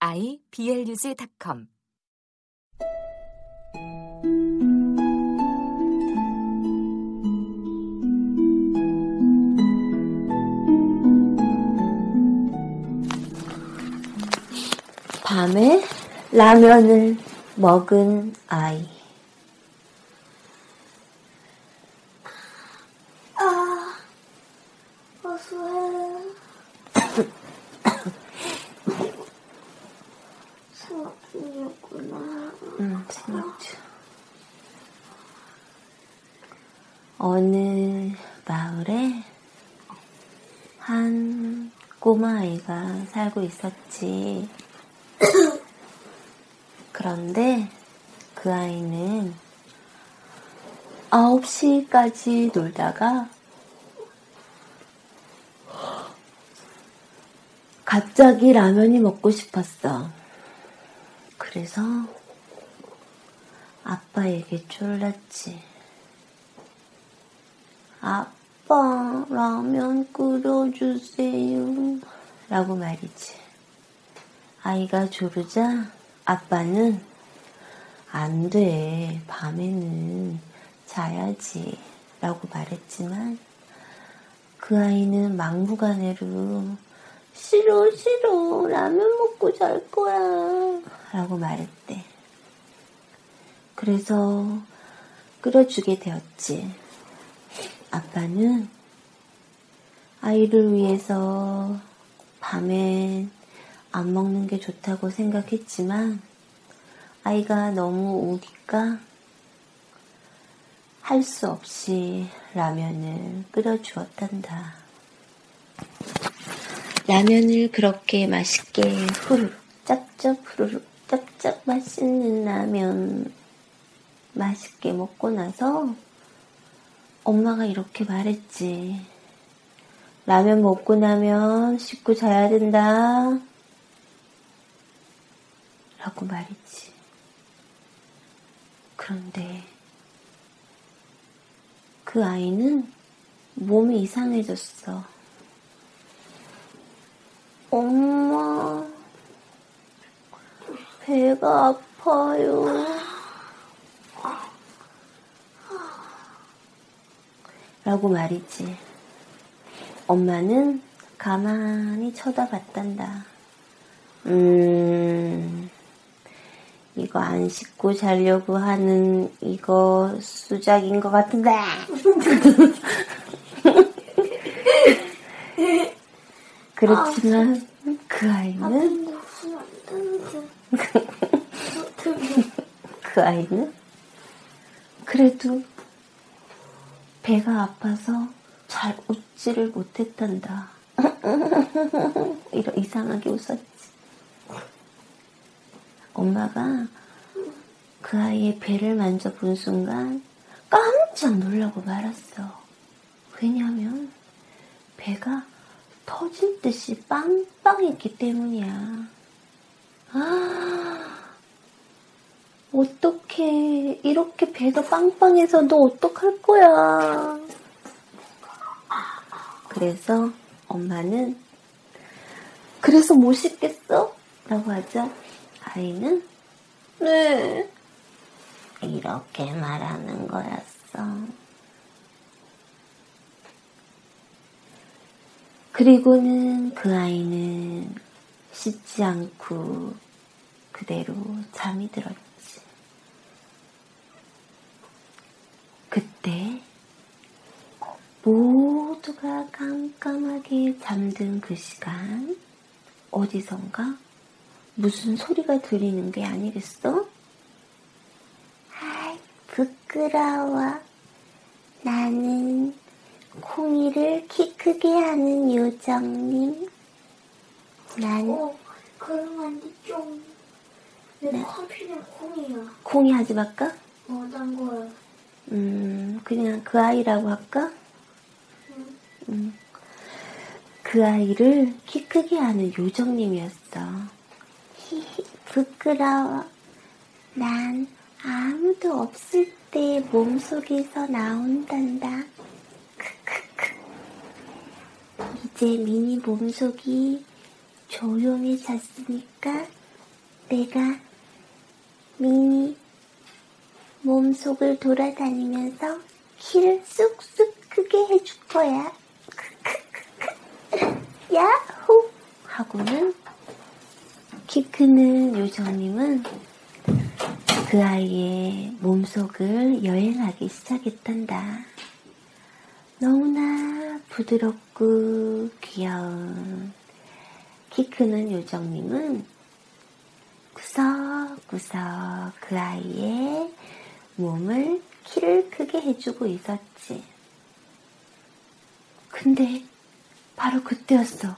iblog.com 밤에 라면을 먹은 아이. 아, 어서해. 생각 중이었구나. 응, 생각 중. 어느 마을에 한 꼬마 아이가 살고 있었지. 그런데 그 아이는 9시까지 놀다가 갑자기 라면이 먹고 싶었어. 그래서 아빠에게 쫄랐지. 아 빠, 라면 끓여주세요. 라고 말이지. 아이가 조르자 아빠는 안 돼. 밤에는 자야지. 라고 말했지만 그 아이는 막무가내로 싫어, 싫어. 라면 먹고 잘 거야. 라고 말했대. 그래서 끓여주게 되었지. 아빠는 아이를 위해서 밤엔 안 먹는 게 좋다고 생각했지만 아이가 너무 우니까 할 수 없이 라면을 끓여주었단다. 라면을 그렇게 맛있게 후루룩 짭짭 후루룩 짭짭 맛있는 라면 맛있게 먹고 나서 엄마가 이렇게 말했지. 라면 먹고 나면 씻고 자야 된다. 라고 말이지. 그런데 그 아이는 몸이 이상해졌어. 엄마, 배가 아파요. 라고 말이지. 엄마는 가만히 쳐다봤단다. 음, 이거 안 씻고 자려고 하는 이거 수작인 것 같은데. 그렇지만 그 아이는 그 아이는 그래도 배가 아파서 잘 웃지를 못했단다. 이러 이상하게 웃었지. 엄마가 그 아이의 배를 만져본 순간 깜짝 놀라고 말았어. 왜냐하면 배가 터질 듯이 빵빵했기 때문이야. 아, 어떡해. 이렇게 배가 빵빵해서 너 어떡할 거야. 그래서 엄마는 그래서 못 씻겠어? 라고 하자 아이는 네 이렇게 말하는 거였어. 그리고는 그 아이는 씻지 않고 그대로 잠이 들었지. 그때 모두가 깜깜하게 잠든 그 시간 어디선가 무슨 소리가 들리는 게 아니겠어? 아이 부끄러워. 나는 콩이를 키 크게 하는 요정님. 난 어, 그럼 안 돼, 좀. 내 네. 커피는 콩이야. 콩이 하지 말까? 어, 딴 거야. 음, 그냥 그 아이라고 할까? 음. 그 아이를 키 크게 하는 요정님이었어. 부끄러워. 난 아무도 없을 때 몸속에서 나온단다. 크크크. 이제 미니 몸속이 조용해졌으니까 내가 미니 몸속을 돌아다니면서 키를 쑥쑥 크게 해줄 거야. 크크크크. 야호! 하고는 키 크는 요정님은 그 아이의 몸속을 여행하기 시작했단다. 너무나 부드럽고 귀여운 키 크는 요정님은 구석구석 그 아이의 몸을 키를 크게 해주고 있었지. 근데 바로 그때였어.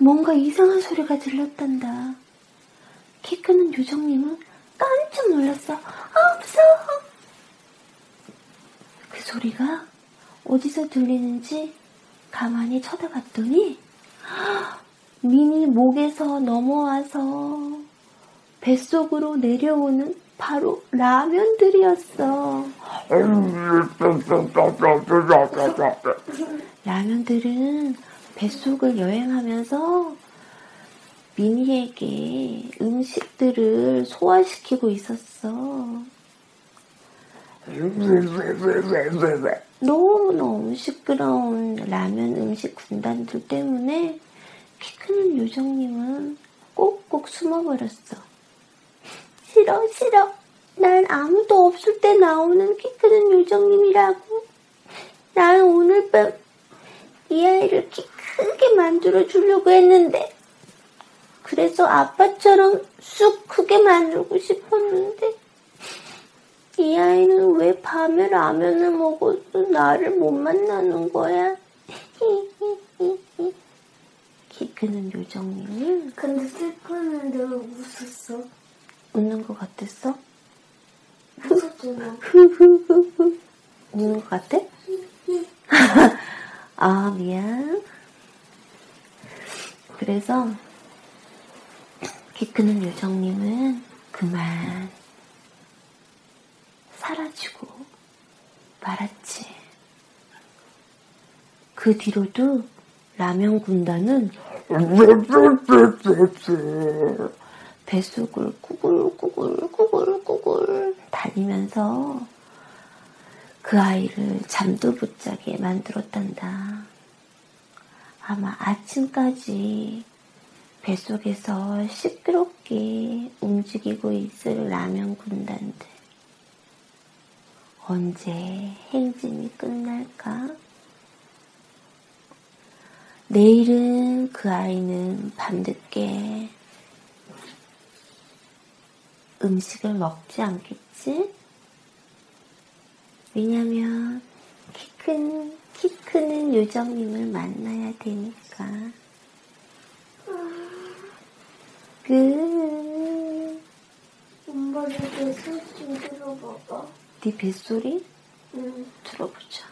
뭔가 이상한 소리가 들렸단다. 키 크는 요정님은 깜짝 놀랐어. 아, 무서워! 그 소리가 어디서 들리는지 가만히 쳐다봤더니 미니 목에서 넘어와서 뱃속으로 내려오는 바로 라면들이었어. 라면들은 뱃속을 여행하면서 미니에게 음식들을 소화시키고 있었어. 너무너무 시끄러운 라면 음식 군단들 때문에 키 크는 요정님은 꼭꼭 숨어버렸어. 싫어, 싫어. 난 아무도 없을 때 나오는 키 크는 요정님이라고. 난 오늘 밤 이 아이를 키 크게 만들어 주려고 했는데. 그래서 아빠처럼 쑥 크게 만들고 싶었는데. 이 아이는 왜 밤에 라면을 먹어도 나를 못 만나는 거야? 키 크는 요정님은 근데 슬프는 내가 웃었어. 웃는 것 같았어? 웃었잖아. 웃는 것 같아? 아 미안. 그래서 키 크는 요정님은 그만 사라지고 말았지. 그 뒤로도 라면 군단은 뱃속을 꾸글꾸글꾸글꾸글 다니면서 그 아이를 잠도 못 자게 만들었단다. 아마 아침까지 뱃속에서 시끄럽게 움직이고 있을 라면 군단들. 언제 행진이 끝날까? 내일은 그 아이는 밤늦게 음식을 먹지 않겠지? 왜냐면 키 큰, 키 크는 요정님을 만나야 되니까. 그, 엄마 이제 소좀 들어봐봐. 네 뱃소리 응. 들어보자.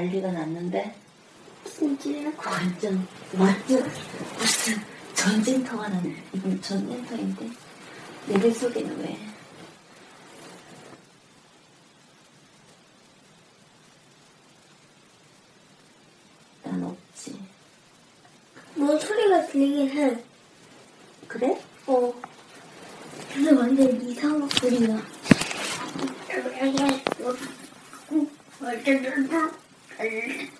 난리가 났는데? 진짜? 완전, 완전, 무슨 전쟁터가 나네. 이건 전쟁터인데. 내 뱃속에는 왜? 난 없지. 뭐 소리가 들리긴 해. 그래? 어. 근데 완전 이상한 소리야. Hey.